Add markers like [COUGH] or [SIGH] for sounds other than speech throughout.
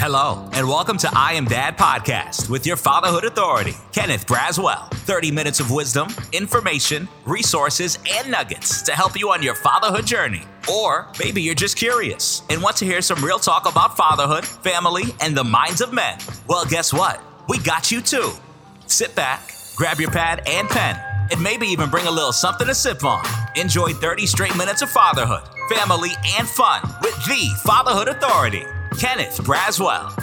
Hello, and welcome to I Am Dad podcast with your fatherhood authority, Kenneth Braswell. 30 minutes of wisdom, information, resources, and nuggets to help you on your fatherhood journey. Or maybe you're just curious and want to hear some real talk about fatherhood, family, and the minds of men. Well, guess what? We got you too. Sit back, grab your pad and pen, and maybe even bring a little something to sip on. Enjoy 30 straight minutes of fatherhood, family, and fun with the Fatherhood Authority. Kenneth Braswell.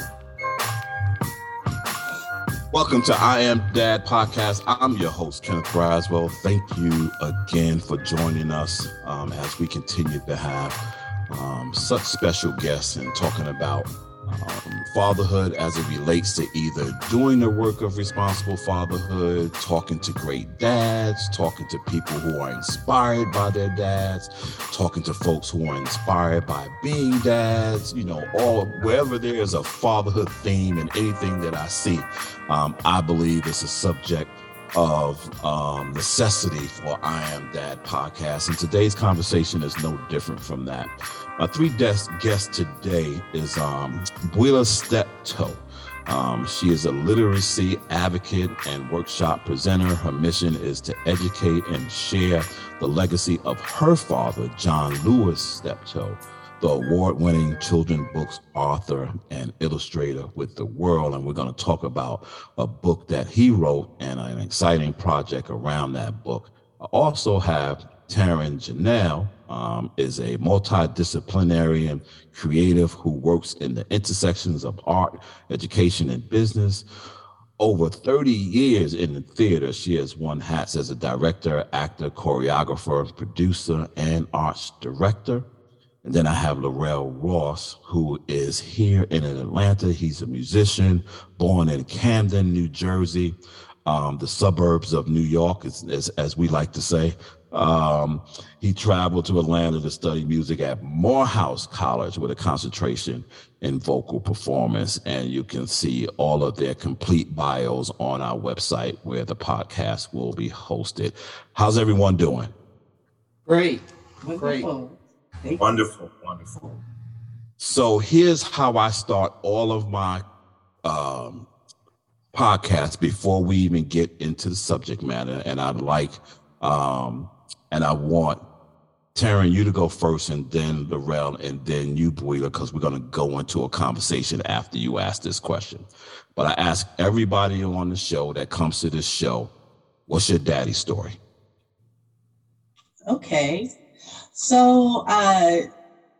Welcome to I Am Dad podcast. I'm your host, Kenneth Braswell. Thank you again for joining us um, as we continue to have um, such special guests and talking about um, fatherhood as it relates to either doing the work of responsible fatherhood, talking to great dads, talking to people who are inspired by their dads, talking to folks who are inspired by being dads, you know, all wherever there is a fatherhood theme and anything that I see, um, I believe it's a subject of um, necessity for I Am Dad podcast. And today's conversation is no different from that. My three guests today is um, Bweela Steptoe. Um, she is a literacy advocate and workshop presenter. Her mission is to educate and share the legacy of her father, John Lewis Steptoe, the award winning children books author and illustrator with the world. And we're going to talk about a book that he wrote and an exciting project around that book. I also have Taryn Janelle um, is a multidisciplinary and creative who works in the intersections of art, education, and business. Over 30 years in the theater, she has won hats as a director, actor, choreographer, producer, and arts director. And then I have Laurel Ross, who is here in Atlanta. He's a musician, born in Camden, New Jersey, um, the suburbs of New York, as, as, as we like to say. Um, he traveled to Atlanta to study music at Morehouse College with a concentration in vocal performance. And you can see all of their complete bios on our website where the podcast will be hosted. How's everyone doing? Great. Wonderful. Great. Wonderful. Wonderful. So here's how I start all of my um, podcasts before we even get into the subject matter. And I'd like um, and I want Taryn, you to go first, and then Laurel, and then you, Bweela, because we're going to go into a conversation after you ask this question. But I ask everybody on the show that comes to this show, what's your daddy story? Okay. So, uh,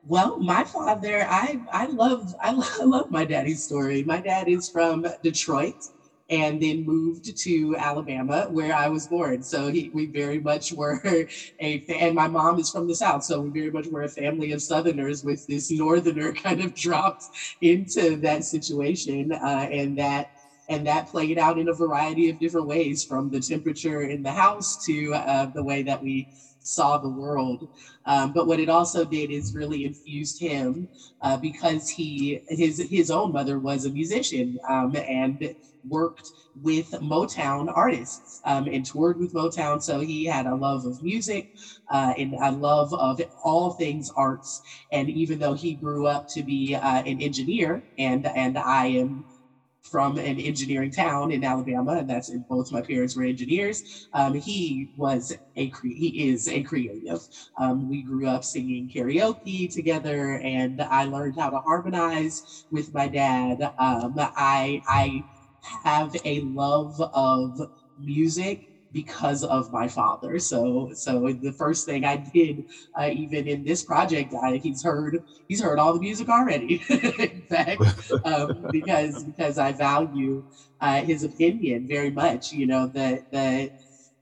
well, my father, I I love I [LAUGHS] love my daddy's story. My dad is from Detroit, and then moved to Alabama where I was born. So he, we very much were [LAUGHS] a, and my mom is from the South. So we very much were a family of Southerners with this Northerner [LAUGHS] kind of dropped into that situation. Uh, and that, and that played out in a variety of different ways from the temperature in the house to uh, the way that we saw the world. Um, but what it also did is really infused him uh, because he his his own mother was a musician um, and worked with Motown artists um, and toured with Motown. So he had a love of music uh, and a love of all things arts. And even though he grew up to be uh, an engineer, and and I am from an engineering town in Alabama, and that's both my parents were engineers. Um, he was a cre- he is a creative. Um, we grew up singing karaoke together, and I learned how to harmonize with my dad. Um, I I have a love of music because of my father. So, so the first thing I did, uh, even in this project, I, he's heard he's heard all the music already. [LAUGHS] fact, um, because because I value uh, his opinion very much. You know the the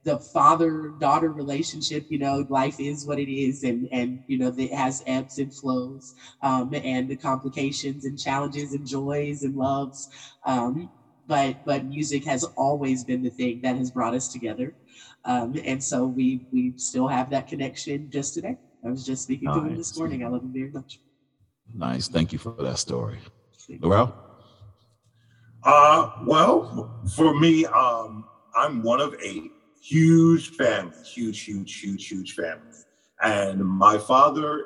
the father daughter relationship. You know, life is what it is, and and you know it has ebbs and flows, um, and the complications and challenges and joys and loves. Um, but but music has always been the thing that has brought us together, um, and so we we still have that connection just today. I was just speaking to him this morning. I love him very much. Nice, thank you for that story, Laurel. Uh, well, for me, um, I'm one of eight. Huge family, huge, huge, huge, huge family. And my father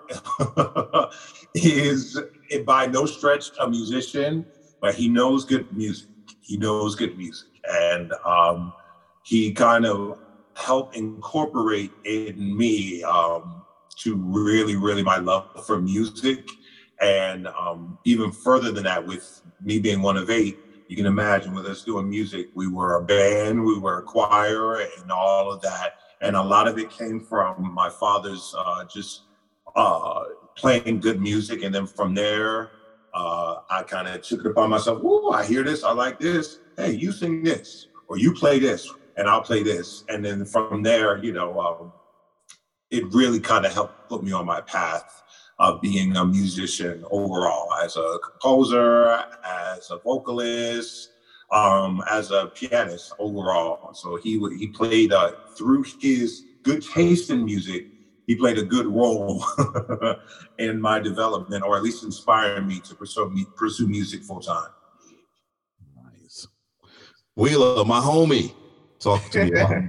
[LAUGHS] is by no stretch a musician but he knows good music. He knows good music, and um, he kind of helped incorporate in me um, to really, really my love for music, and um, even further than that, with me being one of eight, you can imagine with us doing music, we were a band, we were a choir, and all of that, and a lot of it came from my father's uh, just uh, playing good music, and then from there uh, I kind of took it upon myself. Oh, I hear this. I like this. Hey, you sing this, or you play this, and I'll play this. And then from there, you know, um, it really kind of helped put me on my path of being a musician overall, as a composer, as a vocalist, um, as a pianist overall. So he he played uh, through his good taste in music he played a good role [LAUGHS] in my development, or at least inspired me to pursue, pursue music full time. Nice. Bweela, my homie, talk to me about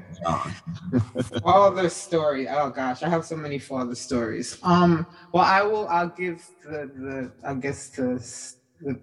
father [LAUGHS] story. Oh gosh, I have so many father stories. Um, well, I will. I'll give the the I guess the the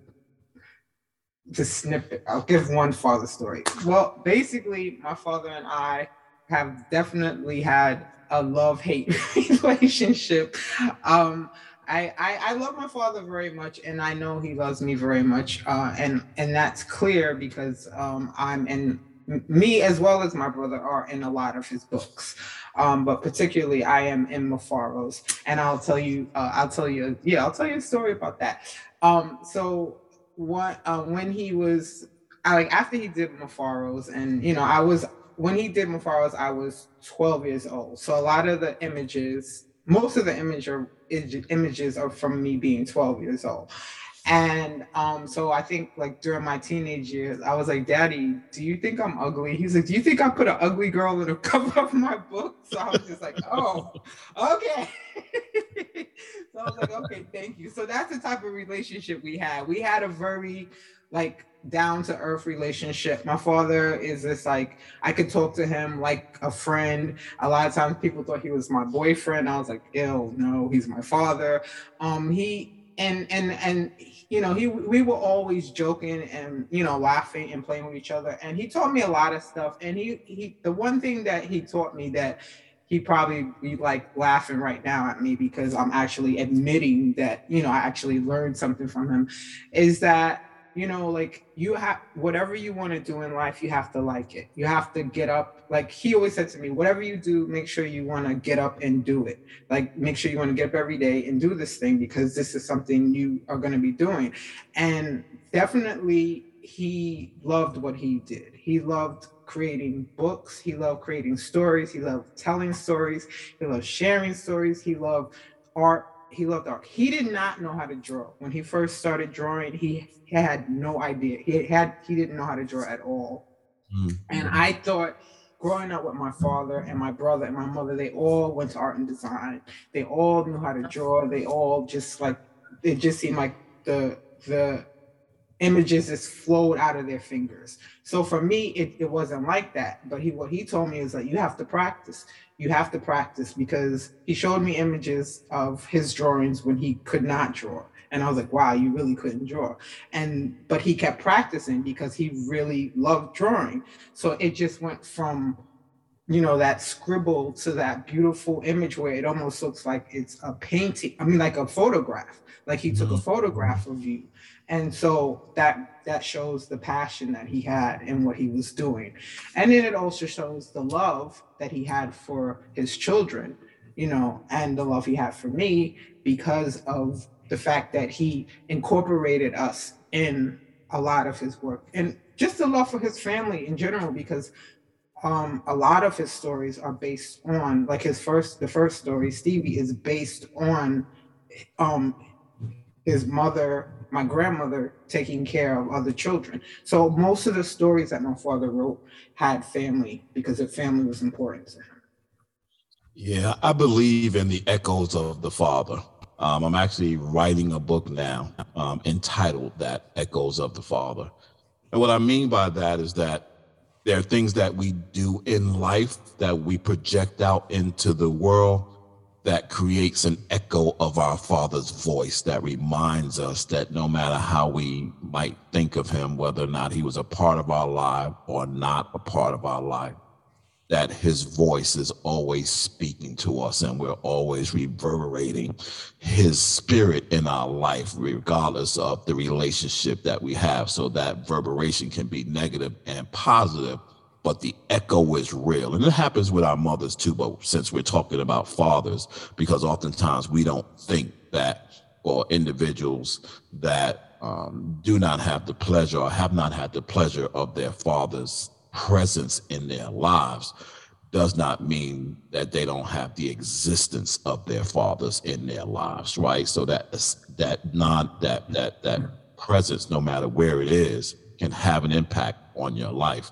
the snippet. I'll give one father story. Well, basically, my father and I have definitely had a love hate [LAUGHS] relationship. Um, I, I, I love my father very much, and I know he loves me very much, uh, and and that's clear because um, I'm in me as well as my brother are in a lot of his books, um, but particularly I am in Mufaro's, and I'll tell you uh, I'll tell you yeah I'll tell you a story about that. Um, so what uh, when he was I, like after he did Mufaro's, and you know I was when he did Mufaro's, I was 12 years old. So a lot of the images, most of the image are, images are from me being 12 years old. And um, so I think like during my teenage years, I was like, Daddy, do you think I'm ugly? He's like, Do you think I put an ugly girl in the [LAUGHS] cover of my book? So I was just like, Oh, okay. [LAUGHS] so I was like, Okay, thank you. So that's the type of relationship we had. We had a very like down to earth relationship. My father is this like I could talk to him like a friend. A lot of times people thought he was my boyfriend. I was like, ill, no, he's my father. Um, he and and and you know he we were always joking and you know laughing and playing with each other. And he taught me a lot of stuff. And he he the one thing that he taught me that he probably be like laughing right now at me because I'm actually admitting that you know I actually learned something from him is that you know, like you have whatever you want to do in life, you have to like it. You have to get up. Like he always said to me, whatever you do, make sure you want to get up and do it. Like make sure you want to get up every day and do this thing because this is something you are going to be doing. And definitely he loved what he did. He loved creating books. He loved creating stories. He loved telling stories. He loved sharing stories. He loved art he loved art. He did not know how to draw. When he first started drawing, he had no idea. He had he didn't know how to draw at all. Mm-hmm. And I thought growing up with my father and my brother and my mother, they all went to art and design. They all knew how to draw. They all just like it just seemed like the the images just flowed out of their fingers. So for me, it, it wasn't like that. But he what he told me is that you have to practice you have to practice because he showed me images of his drawings when he could not draw and i was like wow you really couldn't draw and but he kept practicing because he really loved drawing so it just went from you know that scribble to that beautiful image where it almost looks like it's a painting i mean like a photograph like he took a mm-hmm. photograph of you and so that that shows the passion that he had in what he was doing and then it also shows the love that he had for his children you know and the love he had for me because of the fact that he incorporated us in a lot of his work and just the love for his family in general because um, a lot of his stories are based on like his first the first story stevie is based on um, his mother my grandmother taking care of other children. So most of the stories that my father wrote had family because the family was important to him. Yeah, I believe in the echoes of the father. Um, I'm actually writing a book now um, entitled that Echoes of the Father. And what I mean by that is that there are things that we do in life that we project out into the world that creates an echo of our Father's voice that reminds us that no matter how we might think of him, whether or not he was a part of our life or not a part of our life, that his voice is always speaking to us and we're always reverberating his spirit in our life, regardless of the relationship that we have. So that reverberation can be negative and positive but the echo is real. And it happens with our mothers too, but since we're talking about fathers, because oftentimes we don't think that or individuals that um, do not have the pleasure or have not had the pleasure of their father's presence in their lives does not mean that they don't have the existence of their fathers in their lives, right? So that that non that that that presence, no matter where it is, can have an impact on your life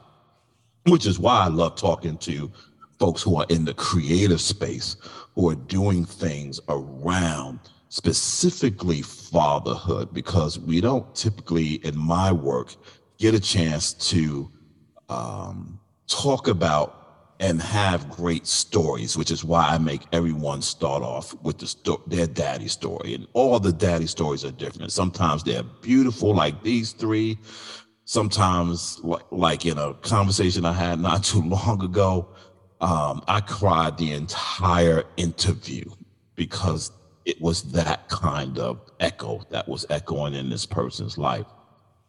which is why I love talking to folks who are in the creative space who are doing things around specifically fatherhood because we don't typically in my work get a chance to um, talk about and have great stories, which is why I make everyone start off with the sto- their daddy story. And all the daddy stories are different. Sometimes they're beautiful, like these three sometimes like in a conversation I had not [LAUGHS] too long ago, um, I cried the entire interview because it was that kind of echo that was echoing in this person's life.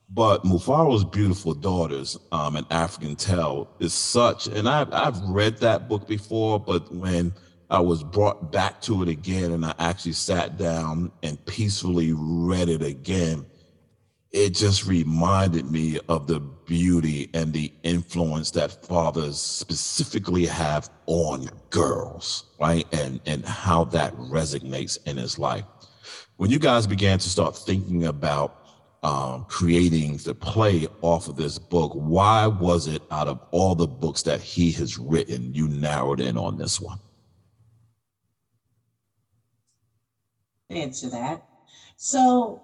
But Mufaro's Beautiful Daughters, um, an African Tale, is such, and I've, I've read that book before, but when I was brought back to it again and I actually sat down and peacefully read it again, it just reminded me of the beauty and the influence that fathers specifically have on girls, right? And and how that resonates in his life. When you guys began to start thinking about um, creating the play off of this book, why was it out of all the books that he has written, you narrowed in on this one? Answer that. So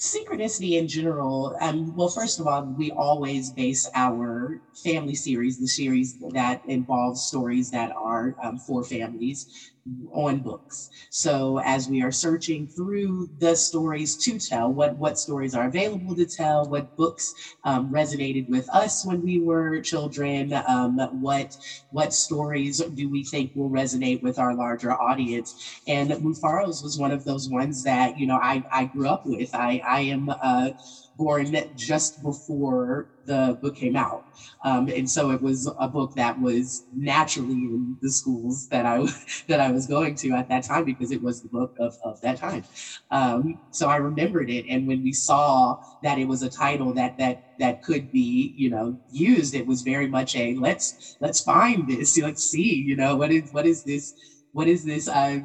synchronicity in general um, well first of all we always base our family series the series that involves stories that are um, for families on books. So as we are searching through the stories to tell, what what stories are available to tell, what books um, resonated with us when we were children, um, what what stories do we think will resonate with our larger audience? And Mufaro's was one of those ones that you know I I grew up with. I I am. Uh, born just before the book came out. Um, and so it was a book that was naturally in the schools that I [LAUGHS] that I was going to at that time because it was the book of, of that time. Um, so I remembered it. And when we saw that it was a title that that that could be, you know, used, it was very much a let's let's find this, [LAUGHS] let's see, you know, what is what is this, what is this uh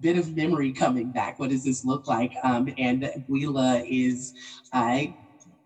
bit of memory coming back. What does this look like? Um, and Bweela is uh,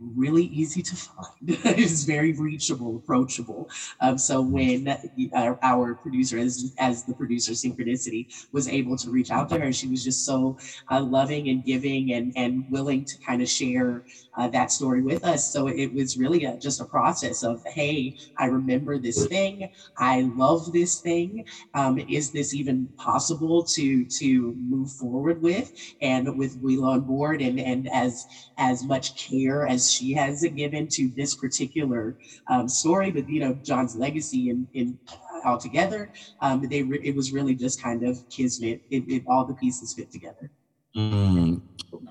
really easy to find. [LAUGHS] it's very reachable, approachable. Um, so when our producer, as, as the producer Synchronicity, was able to reach out to her, she was just so uh, loving and giving and, and willing to kind of share uh, that story with us. So it was really a, just a process of, hey, I remember this thing. I love this thing. Um, is this even possible to to move forward with? And with Wheel on board and and as as much care as she has given to this particular um, story, but you know John's legacy in in altogether, um, they re- it was really just kind of kismet. It, it all the pieces fit together. Mm.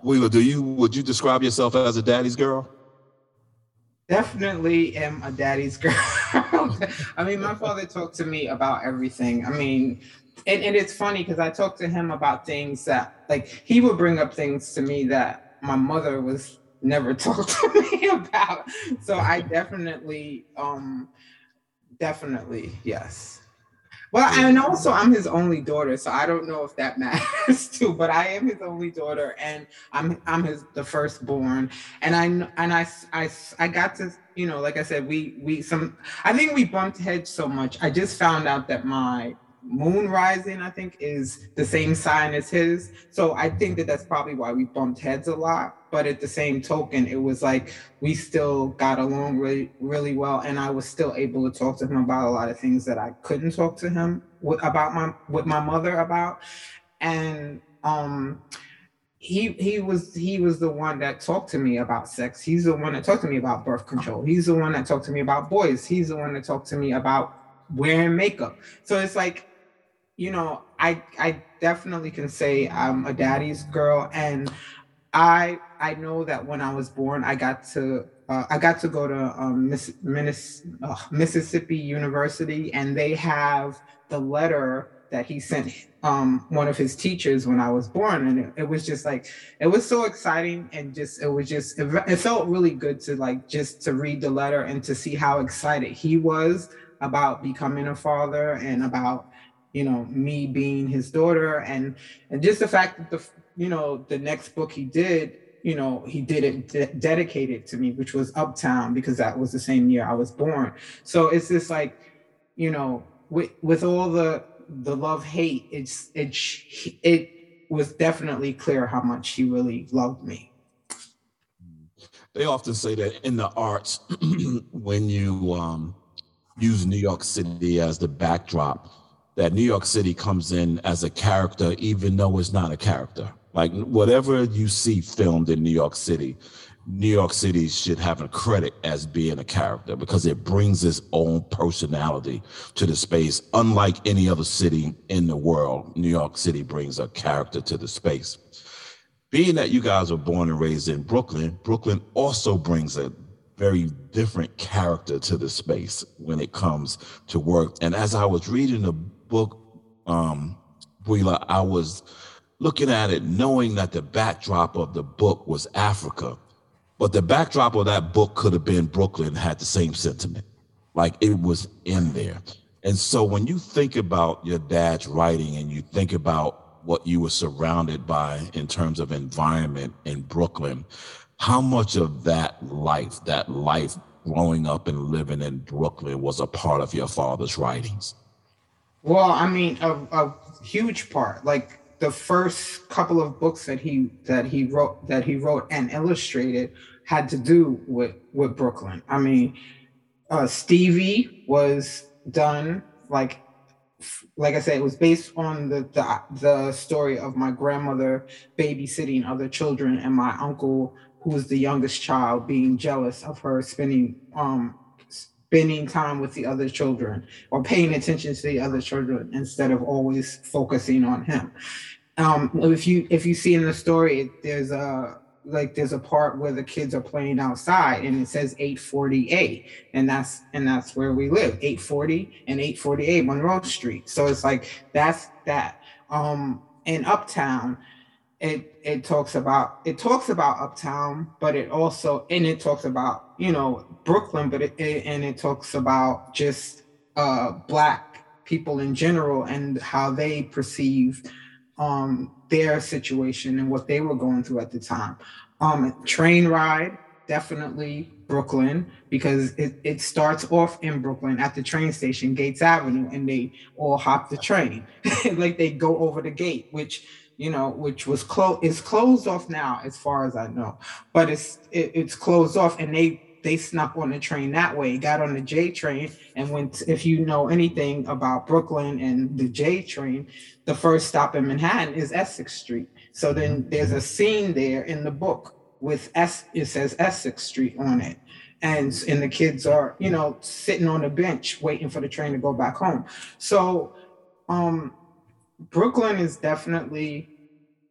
Bweela, do you would you describe yourself as a daddy's girl? Definitely am a daddy's [LAUGHS] girl. I mean, my father talked to me about everything. I mean, and, and it's funny because I talked to him about things that like he would bring up things to me that my mother was never [LAUGHS] talked to me about. So I definitely um definitely yes. Well, and also I'm his only daughter, so I don't know if that [LAUGHS] matters too. But I am his only daughter, and I'm I'm his the firstborn, and I and I I I got to you know like I said we we some I think we bumped heads so much. I just found out that my moon rising, I think, is the same sign as his. So I think that that's probably why we bumped heads a lot. But at the same token, it was like we still got along really, really well, and I was still able to talk to him about a lot of things that I couldn't talk to him with, about my with my mother about. And um, he he was he was the one that talked to me about sex. He's the one that talked to me about birth control. He's the one that talked to me about boys. He's the one that talked to me about wearing makeup. So it's like, you know, I I definitely can say I'm a daddy's girl, and I I know that when I was born, I got to uh, I got to go to um, Miss, Miss, uh, Mississippi University, and they have the letter that he sent um, one of his teachers when I was born, and it, it, was just like it was so exciting, and just it was just it, it, felt really good to like just to read the letter and to see how excited he was about becoming a father and about you know me being his daughter, and and just the fact that the you know the next book he did you know he did it de- dedicated to me which was uptown because that was the same year i was born so it's just like you know with with all the the love hate, it's it it was definitely clear how much he really loved me. They often say that in the arts, [CLEARS THROAT] when you um, use New York City as the backdrop, that New York City comes in as a character, even though it's not a character. Like whatever you see filmed in New York City, New York City should have a credit as being a character because it brings its own personality to the space. Unlike any other city in the world, New York City brings a character to the space. Being that you guys were born and raised in Brooklyn, Brooklyn also brings a very different character to the space when it comes to work. And as I was reading the book, um, Bweela, I was looking at it knowing that the backdrop of the book was Africa but the backdrop of that book could have been Brooklyn had the same sentiment. Like it was in there. And so when you think about your dad's writing and you think about what you were surrounded by in terms of environment in Brooklyn, how much of that life, that life growing up and living in Brooklyn was a part of your father's writings? Well, I mean, a, a huge part. Like the first couple of books that he that he wrote that he wrote and illustrated had to do with with Brooklyn. I mean, uh, Stevie was done like like I said, it was based on the, the the story of my grandmother babysitting other children and my uncle, who was the youngest child, being jealous of her spending um spending time with the other children or paying attention to the other children instead of always focusing on him. Um, if you if you see in the story, there's a like there's a part where the kids are playing outside and it says 848 and that's and that's where we live 840 and 848 monroe street so it's like that's that um in uptown it it talks about it talks about uptown but it also and it talks about you know brooklyn but it, it and it talks about just uh black people in general and how they perceive um their situation and what they were going through at the time um train ride definitely Brooklyn because it, it starts off in Brooklyn at the train station, Gates Avenue, and they all hop the train. [LAUGHS] like they go over the gate, which you know, which was closed is closed off now, as far as I know. But it's it, it's closed off, and they they snuck on the train that way. Got on the J train, and went. If you know anything about Brooklyn and the J train, the first stop in Manhattan is Essex Street. So then there's a scene there in the book with S. It says Essex Street on it, and and the kids are you know sitting on a bench waiting for the train to go back home. So, um, Brooklyn is definitely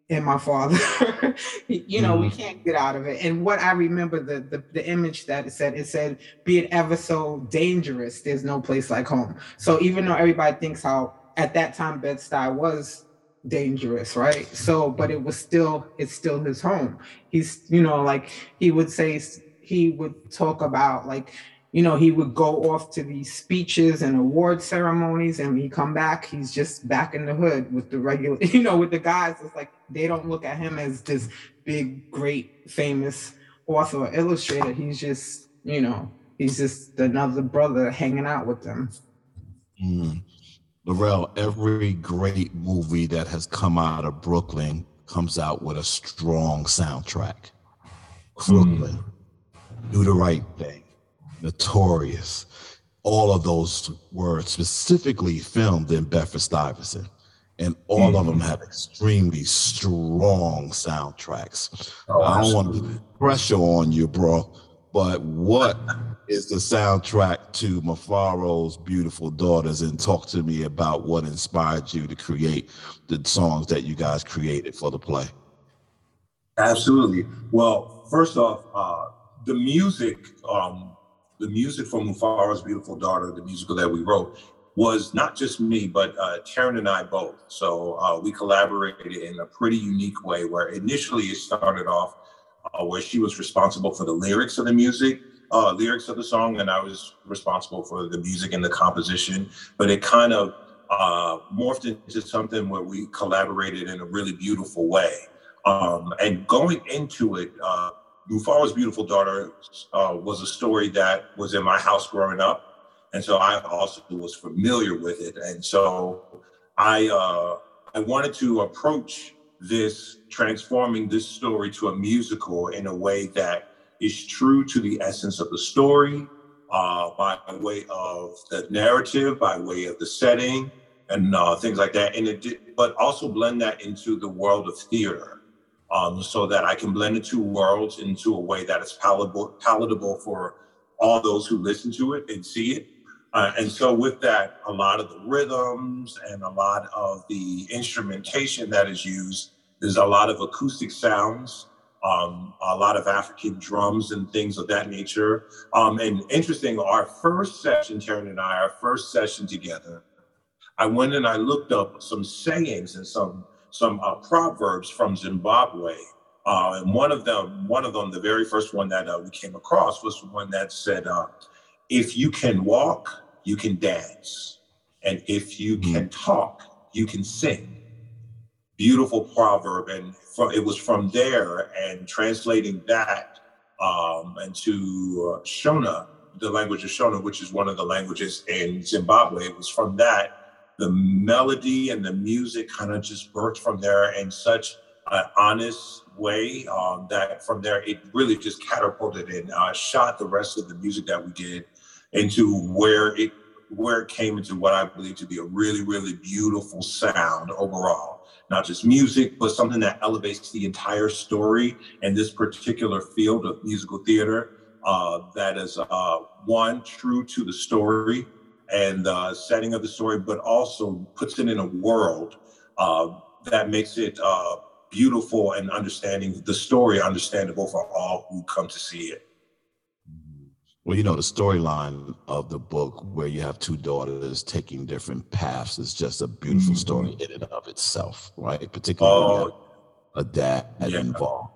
in my father. [LAUGHS] you know, mm-hmm. we can't get out of it. And what I remember the, the the image that it said, it said, be it ever so dangerous, there's no place like home. So even though everybody thinks how at that time Bed-Stuy was dangerous, right? So, but it was still, it's still his home. He's, you know, like he would say, he would talk about like you know, he would go off to these speeches and award ceremonies, and when he come back, he's just back in the hood with the regular, [LAUGHS] you know, with the guys. It's like they don't look at him as this big, great, famous author or illustrator. He's just, you know, he's just another brother hanging out with them. Mm. Laurel, every great movie that has come out of Brooklyn comes out with a strong soundtrack. Brooklyn, mm. Do the Right Thing, Notorious, all of those were specifically filmed in Bedford Stuyvesant. And all mm. of them have extremely strong soundtracks. Oh, I don't want to put pressure on you, bro, but what is the soundtrack to Mufaro's Beautiful Daughters? And talk to me about what inspired you to create the songs that you guys created for the play. Absolutely. Well, first off, uh, the music, um, the music from Mufaro's Beautiful Daughter, the musical that we wrote, was not just me, but uh, Taryn and I both. So uh, we collaborated in a pretty unique way where initially it started off uh, where she was responsible for the lyrics of the music, uh, lyrics of the song, and I was responsible for the music and the composition. But it kind of uh, morphed into something where we collaborated in a really beautiful way. Um, and going into it, uh, Beautiful Daughter uh, was a story that was in my house growing up. And so I also was familiar with it. And so I, uh, I wanted to approach this, transforming this story to a musical in a way that is true to the essence of the story, uh, by way of the narrative, by way of the setting, and uh, things like that. And it did, but also blend that into the world of theater um, so that I can blend the two worlds into a way that is palatable, palatable for all those who listen to it and see it. Uh, and so, with that, a lot of the rhythms and a lot of the instrumentation that is used is a lot of acoustic sounds, um, a lot of African drums and things of that nature. Um, and interesting, our first session, Taryn and I, our first session together, I went and I looked up some sayings and some some uh, proverbs from Zimbabwe. Uh, and one of them, one of them, the very first one that uh, we came across was one that said, uh, "If you can walk, you can dance, and if you mm-hmm. can talk, you can sing." Beautiful proverb, and from, it was from there, and translating that um, into uh, Shona, the language of Shona, which is one of the languages in Zimbabwe. It was from that the melody and the music kind of just birthed from there in such an honest way um, that from there it really just catapulted and uh, shot the rest of the music that we did into where it where it came into what I believe to be a really really beautiful sound overall. Not just music, but something that elevates the entire story and this particular field of musical theater. Uh, that is uh, one true to the story and the setting of the story, but also puts it in a world uh, that makes it uh, beautiful and understanding the story understandable for all who come to see it. Well, you know, the storyline of the book where you have two daughters taking different paths is just a beautiful mm-hmm. story in and of itself, right? Particularly oh, a dad yeah. involved.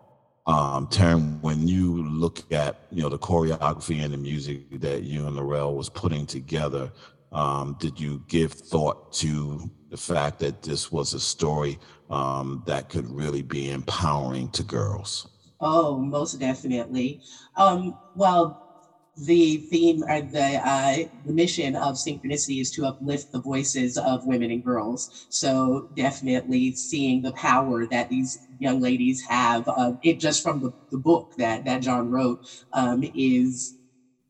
Um, Taryn, when you look at you know the choreography and the music that you and Laurel was putting together, um, did you give thought to the fact that this was a story um, that could really be empowering to girls? Oh, most definitely. Um, well, the theme or the uh, the mission of synchronicity is to uplift the voices of women and girls. So definitely seeing the power that these young ladies have, uh, it just from the, the book that that John wrote um, is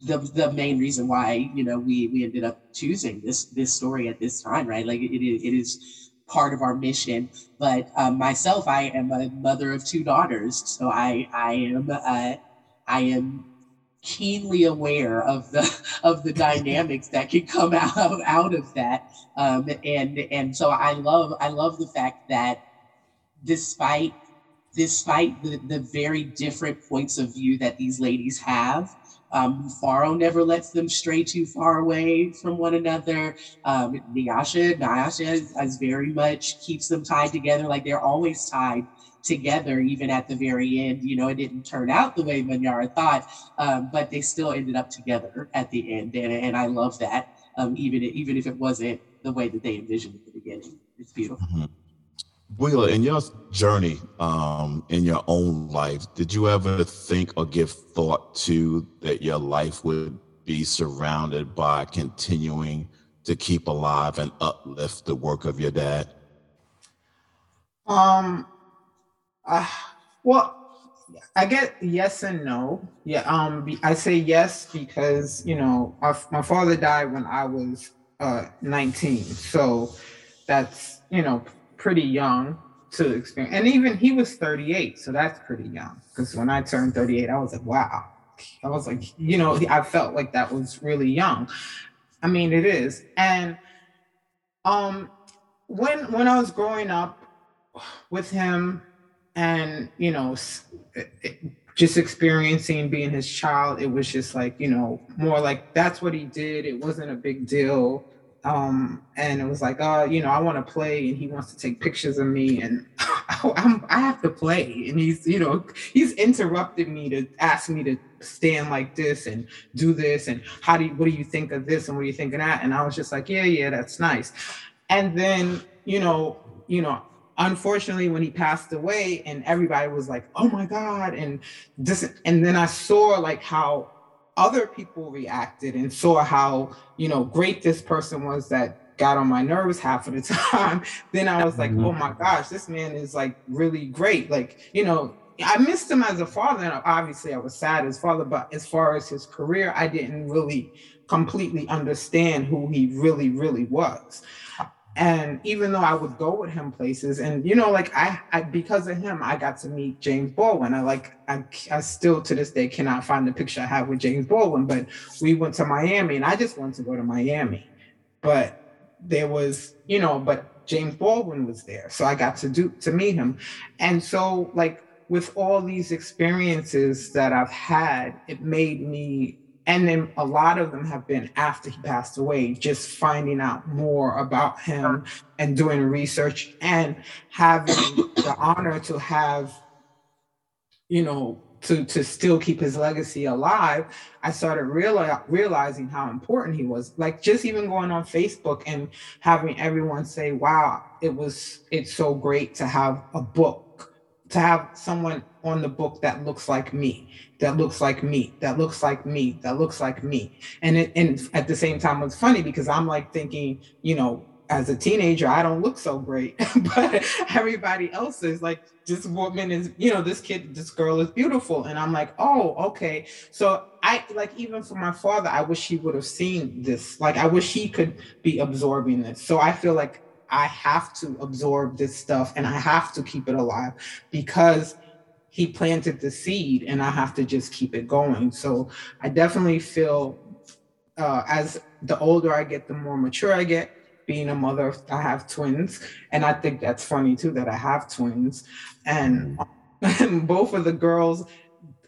the the main reason why you know we we ended up choosing this this story at this time, right? Like it, it is part of our mission. But um, myself, I am a mother of two daughters, so I I am uh, I am keenly aware of the [LAUGHS] of the dynamics that can come [LAUGHS] out of, out of that um, and and so i love i love the fact that despite despite the, the very different points of view that these ladies have um, Faro never lets them stray too far away from one another. Um, Nyasha, Nyasha is, is very much keeps them tied together. Like they're always tied together, even at the very end. You know, it didn't turn out the way Manyara thought, um, but they still ended up together at the end, and, and I love that. Um, even even if it wasn't the way that they envisioned at the beginning, it's beautiful. Mm-hmm. Bweela, in your journey um, in your own life, did you ever think or give thought to that your life would be surrounded by continuing to keep alive and uplift the work of your dad? Um, uh, well, I get yes and no. Yeah, um, I say yes because you know my, father died when I was uh 19, so that's you know pretty young to experience. And even he was 38, so that's pretty young. Because when I turned 38, I was like, wow. I was like, you know, I felt like that was really young. I mean, it is. And um, when when I was growing up with him, and you know, just experiencing being his child, it was just like you know, more like that's what he did. It wasn't a big deal. Um, and it was like, oh, you know, I want to play, and he wants to take pictures of me, and [LAUGHS] I'm, I have to play, and he's, you know, he's interrupted me to ask me to stand like this and do this, and how do you, what do you think of this, and what do you think of that, and I was just like, yeah, yeah, that's nice, and then, you know, you know, unfortunately when he passed away and everybody was like oh my god and this and then i saw like how other people reacted and saw how you know great this person was that got on my nerves half of the [LAUGHS] time then i was like mm-hmm. oh my gosh this man is like really great like you know i missed him as a father and obviously i was sad as father but as far as his career i didn't really completely understand who he really really was and even though I would go with him places, and you know, like I, I because of him, I got to meet James Baldwin. I like, I, I still to this day cannot find the picture I have with James Baldwin, but we went to Miami, and I just wanted to go to Miami, but there was, you know, but James Baldwin was there, so I got to do to meet him, and so like with all these experiences that I've had, it made me and then a lot of them have been after he passed away just finding out more about him and doing research and having the honor to have you know to to still keep his legacy alive i started reali- realizing how important he was. Like just even going on facebook and having everyone say wow it was it's so great to have a book to have someone on the book that looks like me, that looks like me, that looks like me, that looks like me. And it, and at the same time, it's funny because I'm like thinking, you know, as a teenager, I don't look so great, [LAUGHS] but everybody else is like, this woman is, you know, this kid, this girl is beautiful. And I'm like, oh, okay. So I like, even for my father, I wish he would have seen this. Like, I wish he could be absorbing this. So I feel like I have to absorb this stuff and I have to keep it alive because he planted the seed and I have to just keep it going. So I definitely feel uh, as the older I get, the more mature I get. Being a mother, I have twins, and I think that's funny too that I have twins. And [LAUGHS] both of the girls,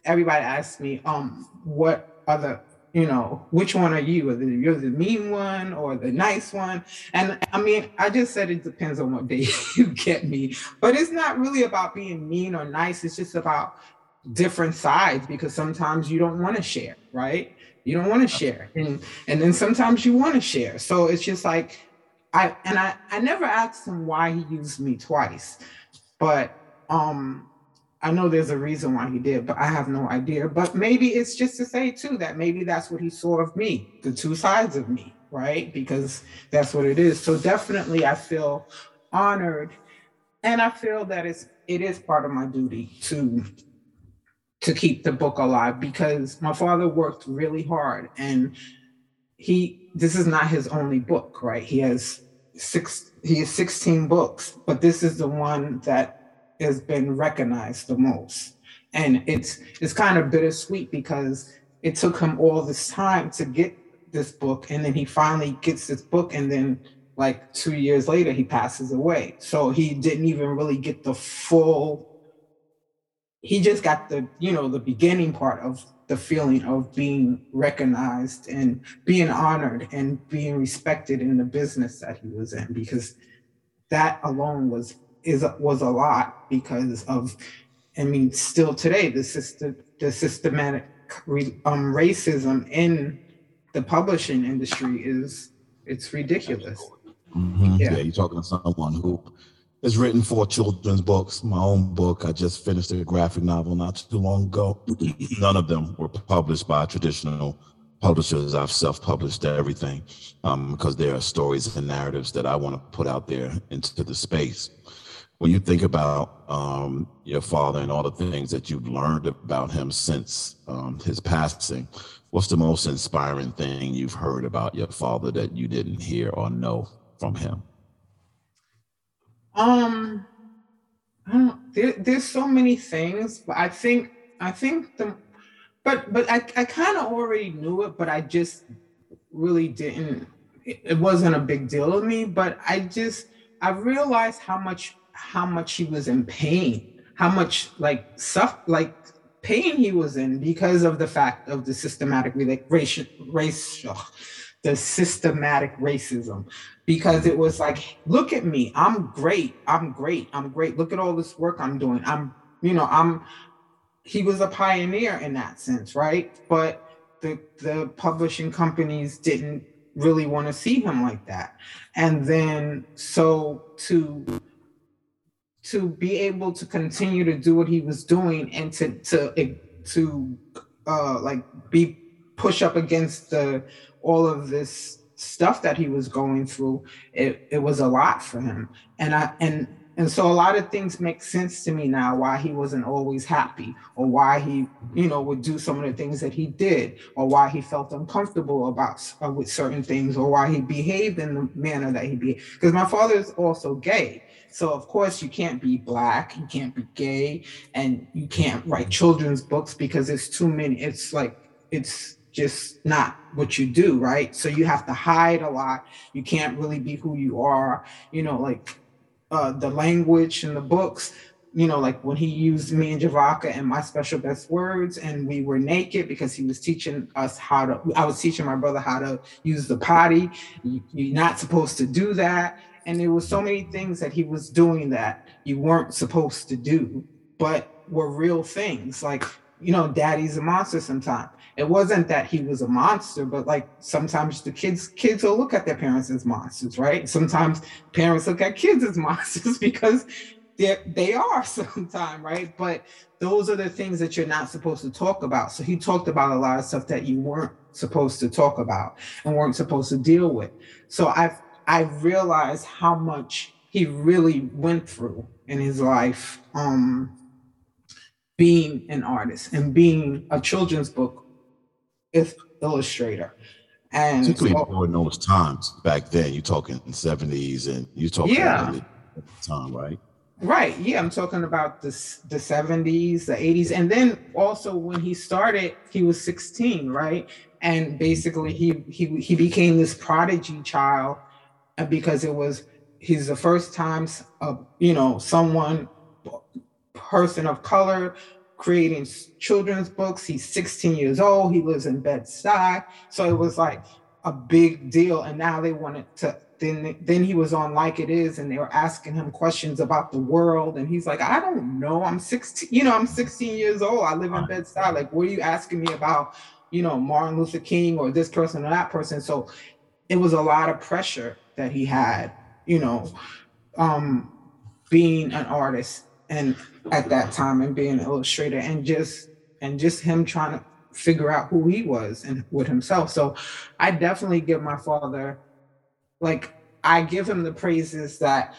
everybody asks me, um, what are the you know, which one are you? Are you're the mean one or the nice one? And I mean, I just said it depends on what [LAUGHS] day you get me. But it's not really about being mean or nice. It's just about different sides because sometimes you don't want to share, right? You don't want to share. And and then sometimes you want to share. So it's just like I and I I never asked him why he used me twice. But um I know there's a reason why he did, but I have no idea. But maybe it's just to say too that maybe that's what he saw of me, the two sides of me, right? Because that's what it is. So definitely I feel honored and I feel that it's it is part of my duty to to keep the book alive because my father worked really hard and he this is not his only book, right? He has six he has 16 books, but this is the one that has been recognized the most. And it's it's kind of bittersweet because it took him all this time to get this book, and then he finally gets this book, and then like two years later he passes away. So he didn't even really get the full. He just got the you know the beginning part of the feeling of being recognized and being honored and being respected in the business that he was in because that alone was is was a lot because of, I mean, still today the system the systematic um, racism in the publishing industry is it's ridiculous. Mm-hmm. Yeah. yeah, you're talking to someone who has written four children's books. My own book, I just finished a graphic novel not too long ago. [CLEARS THROAT] None of them were published by traditional publishers, I've self-published everything um, because there are stories and narratives that I want to put out there into the space. When you think about um, your father and all the things that you've learned about him since um, his passing, what's the most inspiring thing you've heard about your father that you didn't hear or know from him? Um, I don't. There, there's so many things, but I think I think the, but but I I kind of already knew it, but I just really didn't. It wasn't a big deal to me, but I just I realized how much how much he was in pain, how much like stuff like pain he was in because of the fact of the systematic race race the systematic racism. Because it was like look at me i'm great i'm great i'm great look at all this work i'm doing i'm you know i'm he was a pioneer in that sense right? But the the publishing companies didn't really want to see him like that. And then so to to be able to continue to do what he was doing and to to to uh like be push up against the all of this stuff that he was going through it, it was a lot for him. And i and and so a lot of things make sense to me now why he wasn't always happy or why he you know would do some of the things that he did or why he felt uncomfortable about uh, with certain things or why he behaved in the manner that he behaved because my father is also gay so of course you can't be black, you can't be gay, and you can't write children's books because it's too many. It's like it's just not what you do, right? So you have to hide a lot. You can't really be who you are. You know, like uh, the language and the books. You know, like when he used me and Javaka and my special best words, and we were naked because he was teaching us how to. I was teaching my brother how to use the potty. You, you're not supposed to do that and there were so many things that he was doing that you weren't supposed to do but were real things like you know daddy's a monster sometimes it wasn't that he was a monster but like sometimes the kids kids will look at their parents as monsters right? Sometimes parents look at kids as [LAUGHS] monsters because they they are [LAUGHS] sometimes right? But those are the things that you're not supposed to talk about. So he talked about a lot of stuff that you weren't supposed to talk about and weren't supposed to deal with. So i've I realized how much he really went through in his life um, being an artist and being a children's book illustrator. And particularly so, during those times back then, you're talking 70s and you're talking yeah. time, right? Right. Yeah, I'm talking about the the 70s, the 80s, and then also when he started, he was 16, right? And basically, he he he became this prodigy child because it was he's the first time uh, you know someone person of color creating children's books. He's 16 years old. He lives in bed-stuy. So it was like a big deal. And now they wanted to then then he was on like it is and they were asking him questions about the world. And he's like i don't know. I'm 16 you know i'm 16 years old. I live in bed-stuy. Like what are you asking me about you know martin luther king or this person or that person? So it was a lot of pressure that he had, you know, um, being an artist. And at that time and being an illustrator and just and just him trying to figure out who he was and with himself. So I definitely give my father like I give him the praises that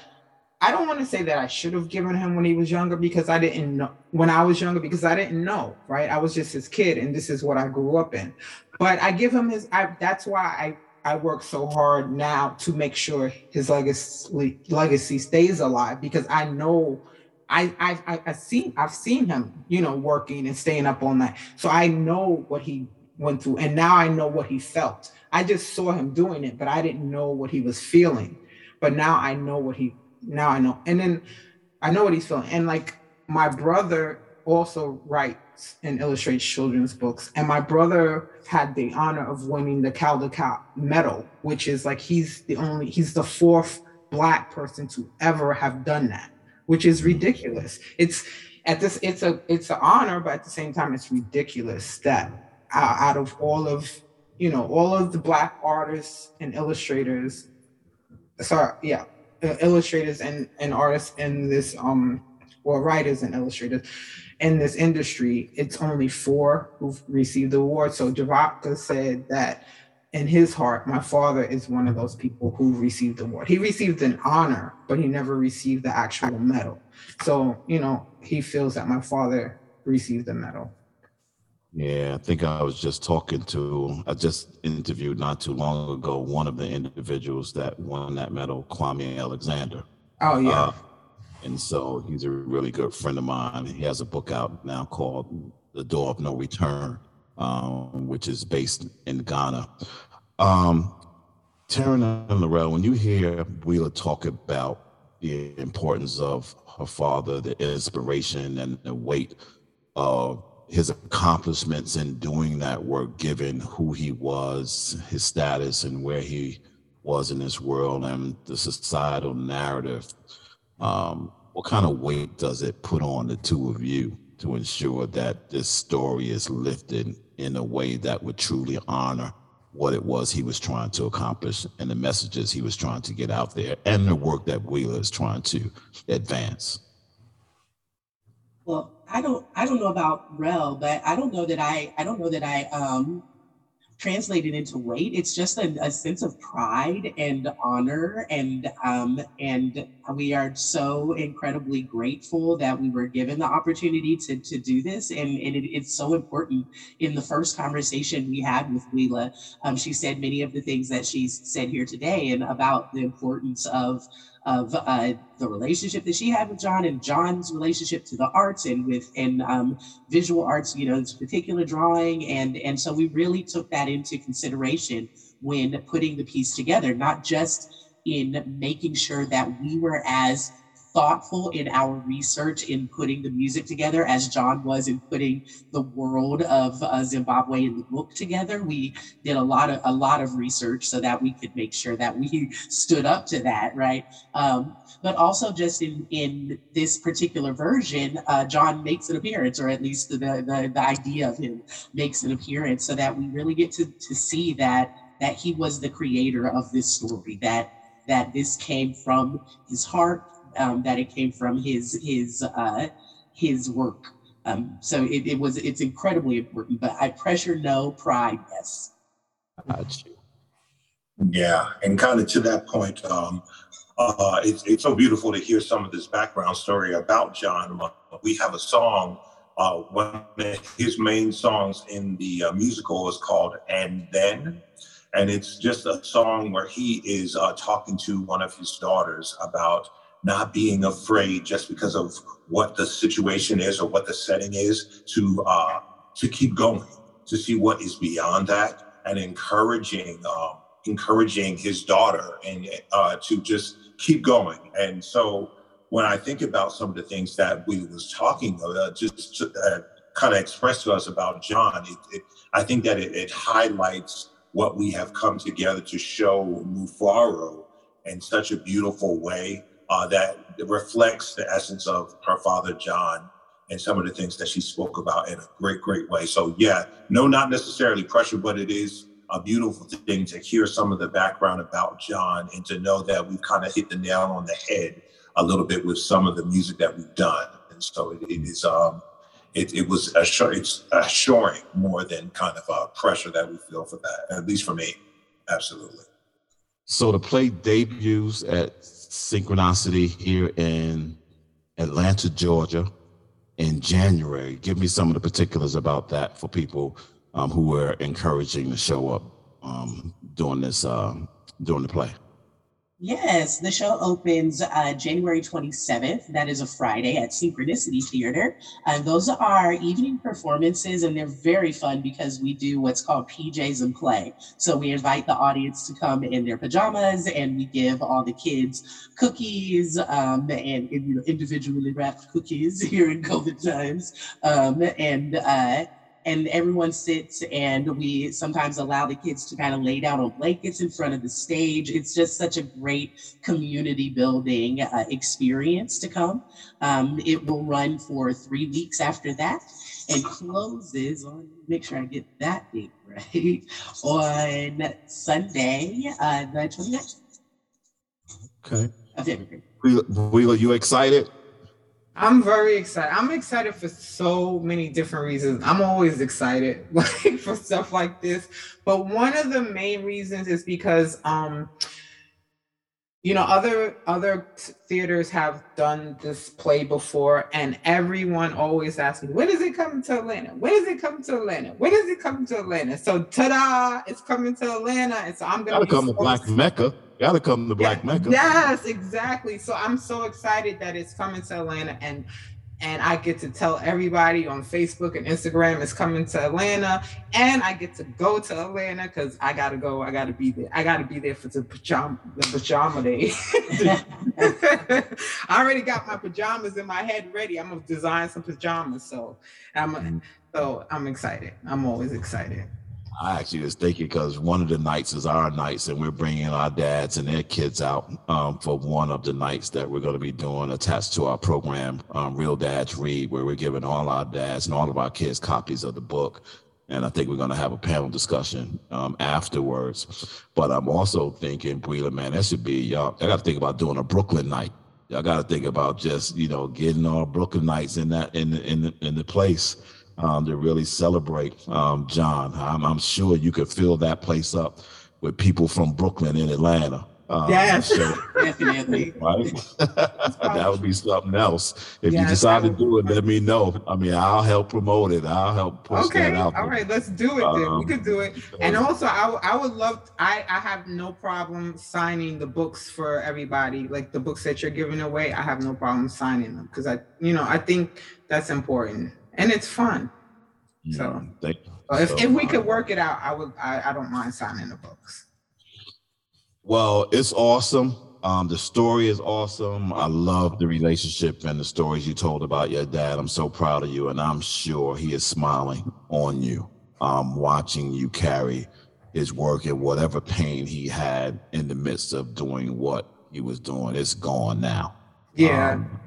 I don't want to say that I should have given him when he was younger because I didn't know when I was younger because I didn't know, right? I was just his kid and this is what I grew up in. But I give him his I that's why I I work so hard now to make sure his legacy legacy stays alive because I know I I've I've seen I've seen him you know working and staying up all night. So I know what he went through and now I know what he felt. I just saw him doing it but I didn't know what he was feeling. But now I know what he now I know. And then I know what he's feeling. And like my brother also writes and illustrates children's books. And my brother had the honor of winning the Caldecott Medal, which is like he's the only, he's the fourth black person to ever have done that, which is ridiculous. It's at this, it's a, it's an honor, but at the same time, it's ridiculous that out of all of, you know, all of the black artists and illustrators, sorry, yeah, uh, illustrators and, and artists in this, um, well, writers and illustrators in this industry, it's only four who've received the award. So Javaka said that in his heart, my father is one of those people who received the award. He received an honor, but he never received the actual medal. So, you know, he feels that my father received the medal. Yeah, I think I was just talking to, I just interviewed not too long ago one of the individuals that won that medal, Kwame Alexander. Oh, yeah. Uh, and so he's a really good friend of mine. He has a book out now called The Door of No Return, um, which is based in Ghana. Um, Taryn and Laurel, when you hear Bweela talk about the importance of her father, the inspiration and the weight of his accomplishments in doing that work, given who he was, his status, and where he was in this world, and the societal narrative. Um, what kind of weight does it put on the two of you to ensure that this story is lifted in a way that would truly honor what it was he was trying to accomplish and the messages he was trying to get out there and the work that Bweela is trying to advance? Well, I don't I don't know about Rel, but I don't know that I I don't know that I um translated into weight. It's just a, a sense of pride and honor, and um, and we are so incredibly grateful that we were given the opportunity to to do this, and and it, it's so important. In the first conversation we had with Bweela, um, she said many of the things that she said here today, and about the importance of of uh, the relationship that she had with John and John's relationship to the arts and with and um, visual arts, you know, this particular drawing. And, and so we really took that into consideration when putting the piece together, not just in making sure that we were as thoughtful in our research in putting the music together as John was in putting the world of uh, Zimbabwe in the book together. We did a lot of a lot of research so that we could make sure that we [LAUGHS] stood up to that, right? Um, but also just in in this particular version, uh, John makes an appearance, or at least the, the the idea of him makes an appearance, so that we really get to to see that that he was the creator of this story that that this came from his heart um, that it came from his his uh, his work. Um, so it, it was it's incredibly important. But I pressure no, pride yes. Yeah, and kind of to that point, um, uh, it's it's so beautiful to hear some of this background story about John. We have a song. Uh, one of his main songs in the uh, musical is called "And Then." and it's just a song where he is uh, talking to one of his daughters about not being afraid just because of what the situation is or what the setting is to uh, to keep going to see what is beyond that and encouraging um, encouraging his daughter and uh, to just keep going. And so when I think about some of the things that we was talking uh, just uh, kind of expressed to us about John it, it, I think that it, it highlights what we have come together to show Mufaro in such a beautiful way uh, that reflects the essence of her father, John, and some of the things that she spoke about in a great, great way. So, yeah, no, not necessarily pressure, but it is a beautiful thing to hear some of the background about John and to know that we've kind of hit the nail on the head a little bit with some of the music that we've done. And so it, it is, um, it, it was it's assuring more than kind of a pressure that we feel for that, at least for me. Absolutely. So the play debuts at Synchronicity here in Atlanta, Georgia in January. Give me some of the particulars about that for people um, who were encouraging to show up um, during this uh, during the play. Yes, the show opens uh, January 27th. That is a Friday at Synchronicity Theater. And those are evening performances, and they're very fun because we do what's called PJs and play. So we invite the audience to come in their pajamas, and we give all the kids cookies um, and you know, individually wrapped cookies [LAUGHS] here in COVID times. Um, and uh, and everyone sits and we sometimes allow the kids to kind of lay down on blankets in front of the stage. It's just such a great community building uh, experience to come. Um, it will run for three weeks after that and closes on make sure i get that date [LAUGHS] right on sunday uh, the 29th okay. Bweela, you excited I'm very excited. I'm excited for so many different reasons. I'm always excited [LAUGHS] like for stuff like this. But one of the main reasons is because um you know other other theaters have done this play before and everyone always asks me when is it coming to atlanta when is it coming to atlanta when is it coming to atlanta so ta-da it's coming to atlanta and so i'm gonna gotta come to black mecca gotta come to black yeah, mecca yes exactly so i'm so excited that it's coming to atlanta and and I get to tell everybody on Facebook and Instagram it's coming to Atlanta, and I get to go to Atlanta because I gotta go. I gotta be there. I gotta be there for the pajama the pajama day. [LAUGHS] I already got my pajamas in my head ready. I'm gonna design some pajamas, so I'm mm-hmm. so I'm excited. I'm always excited. I actually was thinking because one of the nights is our nights, and we're bringing our dads and their kids out um, for one of the nights that we're going to be doing attached to our program, um, Real Dads Read, where we're giving all our dads and all of our kids copies of the book. And I think we're going to have a panel discussion um, afterwards. But I'm also thinking, Bweela, man, that should be y'all. I got to think about doing a Brooklyn night. Y'all got to think about just you know getting all Brooklyn nights in that in in in the place um, to really celebrate um, John. I'm, I'm, sure you could fill that place up with people from Brooklyn and Atlanta. Um, yes, so, [LAUGHS] definitely. Right, [LAUGHS] that would be something else. If yes, you decide to do it, let me know. I mean, I'll help promote it. I'll help push okay. that out. All right, let's do it. Then. we could do it. And also, I, I would love. I I have no problem signing the books for everybody. Like the books that you're giving away, I have no problem signing them because I, you know, I think that's important and it's fun. So, mm, if, so if we could work it out, I would. I, I don't mind signing the books. Well, it's awesome. Um, the story is awesome. I love the relationship and the stories you told about your dad. I'm so proud of you, and I'm sure he is smiling on you, um, watching you carry his work and whatever pain he had in the midst of doing what he was doing. It's gone now. Yeah, um,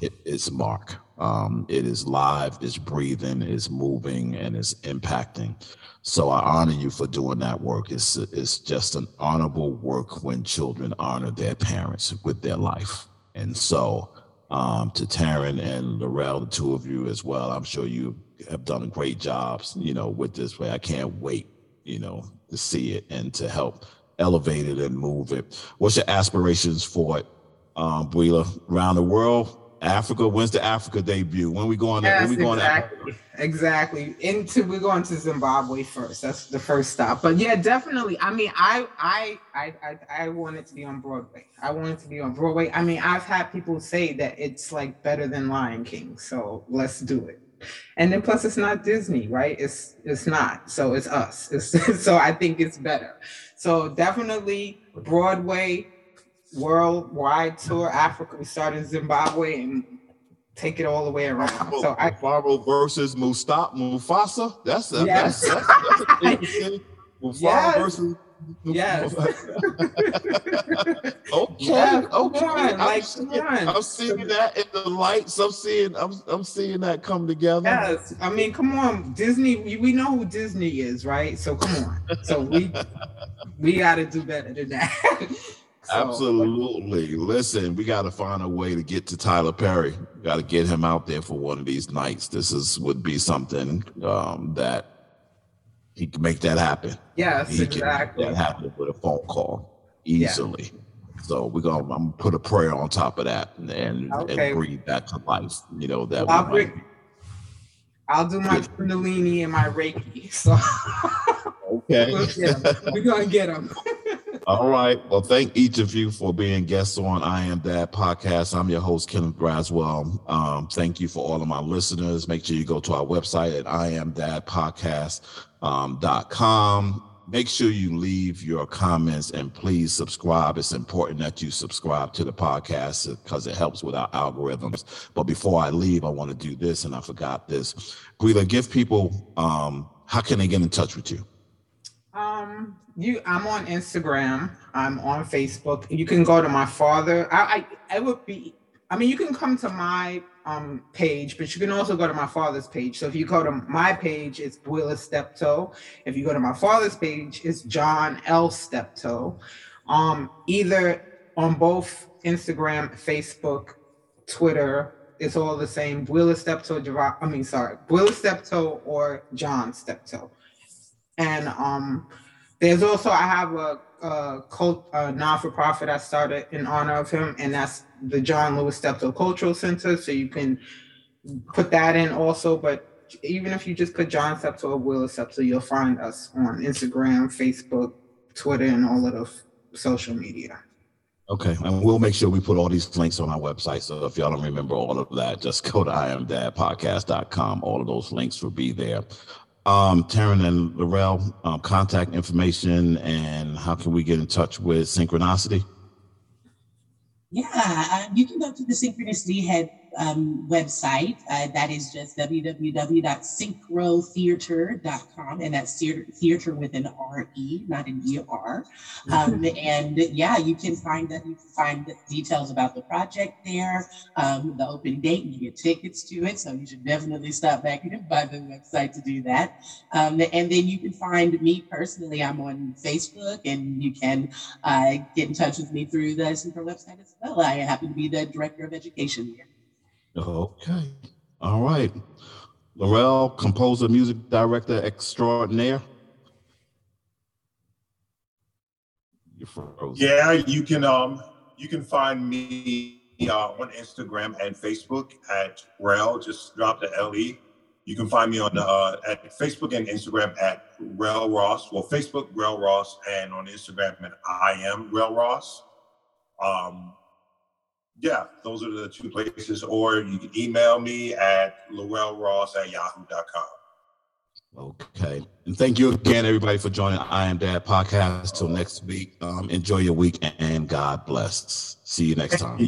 it, it's Mark. Um, it is live, it's breathing, it's moving, and it's impacting. So I honor you for doing that work. It's it's just an honorable work when children honor their parents with their life. And so um, to Taryn and Laurel, the two of you as well, I'm sure you have done great jobs, you know, with this way. I can't wait, you know, to see it and to help elevate it and move it. What's your aspirations for it, um, Bweela, around the world? Africa. When's the Africa debut? When we going? Yes, when we going? Exactly. Exactly. Into we're going to Zimbabwe first. That's the first stop. But yeah, definitely. I mean, I I I I, I want it to be on Broadway. I wanted to be on Broadway. I mean, I've had people say that it's like better than Lion King. So let's do it. And then plus it's not Disney, right? It's it's not. So it's us. It's, [LAUGHS] so I think it's better. So definitely Broadway worldwide tour Africa. We started in Zimbabwe and take it all the way around. So I Pharaoh versus Mustap Mufasa. That's a, yes. that's, that's, that's a interesting. [LAUGHS] Mufasa yes. versus Yes. [LAUGHS] okay. Yeah, okay. I'm, like, seeing, I'm seeing that in the lights. I'm seeing. I'm. I'm seeing that come together. Yes. I mean, come on, Disney. We know who Disney is, right? So come on. So we we got to do better than that. [LAUGHS] So, Absolutely. Listen, we got to find a way to get to Tyler Perry. Got to get him out there for one of these nights. This is would be something um, that he can make that happen. Yes, he exactly. Can make that happen with a phone call easily. Yeah. So we're gonna I'm gonna put a prayer on top of that and and, okay. and breathe that to life. You know that. I'll, bring, I'll do my Kundalini and my Reiki. So [LAUGHS] okay, we're gonna get them. [LAUGHS] All right. Well, thank each of you for being guests on I Am Dad podcast. I'm your host, Kenneth Braswell. Um, thank you for all of my listeners. Make sure you go to our website at iamdadpodcast.com. Um, Make sure you leave your comments and please subscribe. It's important that you subscribe to the podcast because it helps with our algorithms. But before I leave, I want to do this, and I forgot this. Bweela, give people um, how can they get in touch with you? Um, you i'm on instagram i'm on facebook you can go to my father i i, I would be i mean you can come to my um page but you can also go to my father's page so if you go to my page it's Bweela steptoe if you go to my father's page it's john l steptoe um either on both instagram facebook twitter it's all the same. Bweela Steptoe, I mean, sorry, Bweela Steptoe or John Steptoe. And um, there's also I have a, a cult a non-for-profit I started in honor of him, and that's the John Lewis Steptoe Cultural Center. So you can put that in also. But even if you just put John Steptoe or Bweela Steptoe, you'll find us on Instagram, Facebook, Twitter, and all of the social media. Okay, and we'll make sure we put all these links on our website. So if y'all don't remember all of that, just go to iamdadpodcast.com. All of those links will be there. Um, Taryn and Laurel, um, contact information and how can we get in touch with Synchronicity? Yeah, uh, you can go to the Synchronicity Head um, website. Uh, that is just www.synchrotheatre.com. And that's theater, theater with an R-E, not an E-R. Um, [LAUGHS] and yeah, you can find that. You can find details about the project there, um, the open date, and you get tickets to it. So you should definitely stop back by the website to do that. Um, and then you can find me personally. I'm on Facebook and you can uh, get in touch with me through the Synchro website as well. I happen to be the director of education here. Okay. All right. Laurel, composer, music director extraordinaire. You're frozen. Yeah, you can um you can find me uh, on Instagram and Facebook at Rel. Just drop the LE. You can find me on uh, at Facebook and Instagram at Rel Ross. Well, Facebook Rel Ross and on Instagram at I am Rel Ross. Um, yeah, those are the two places. Or you can email me at laurelross at yahoo.com. Okay. And thank you again, everybody, for joining I Am Dad podcast. Till next week. Um, enjoy your week and God bless. See you next time.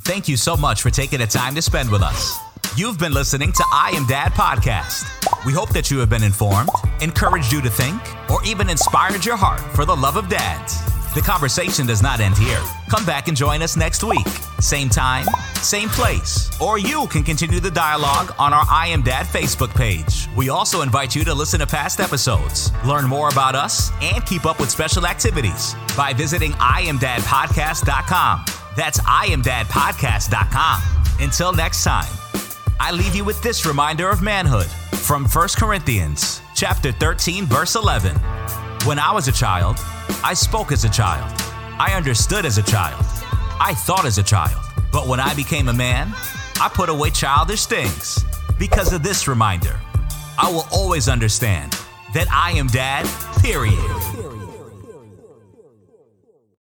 Thank you so much for taking the time to spend with us. You've been listening to I Am Dad podcast. We hope that you have been informed, encouraged you to think, or even inspired your heart for the love of dads. The conversation does not end here. Come back and join us next week. Same time, same place. Or you can continue the dialogue on our I Am Dad Facebook page. We also invite you to listen to past episodes, learn more about us, and keep up with special activities by visiting iamdadpodcast.com. That's iamdadpodcast.com. Until next time, I leave you with this reminder of manhood from 1 Corinthians chapter 13 verse 11. When I was a child, I spoke as a child. I understood as a child. I thought as a child. But when I became a man, I put away childish things. Because of this reminder, I will always understand that I am dad, period.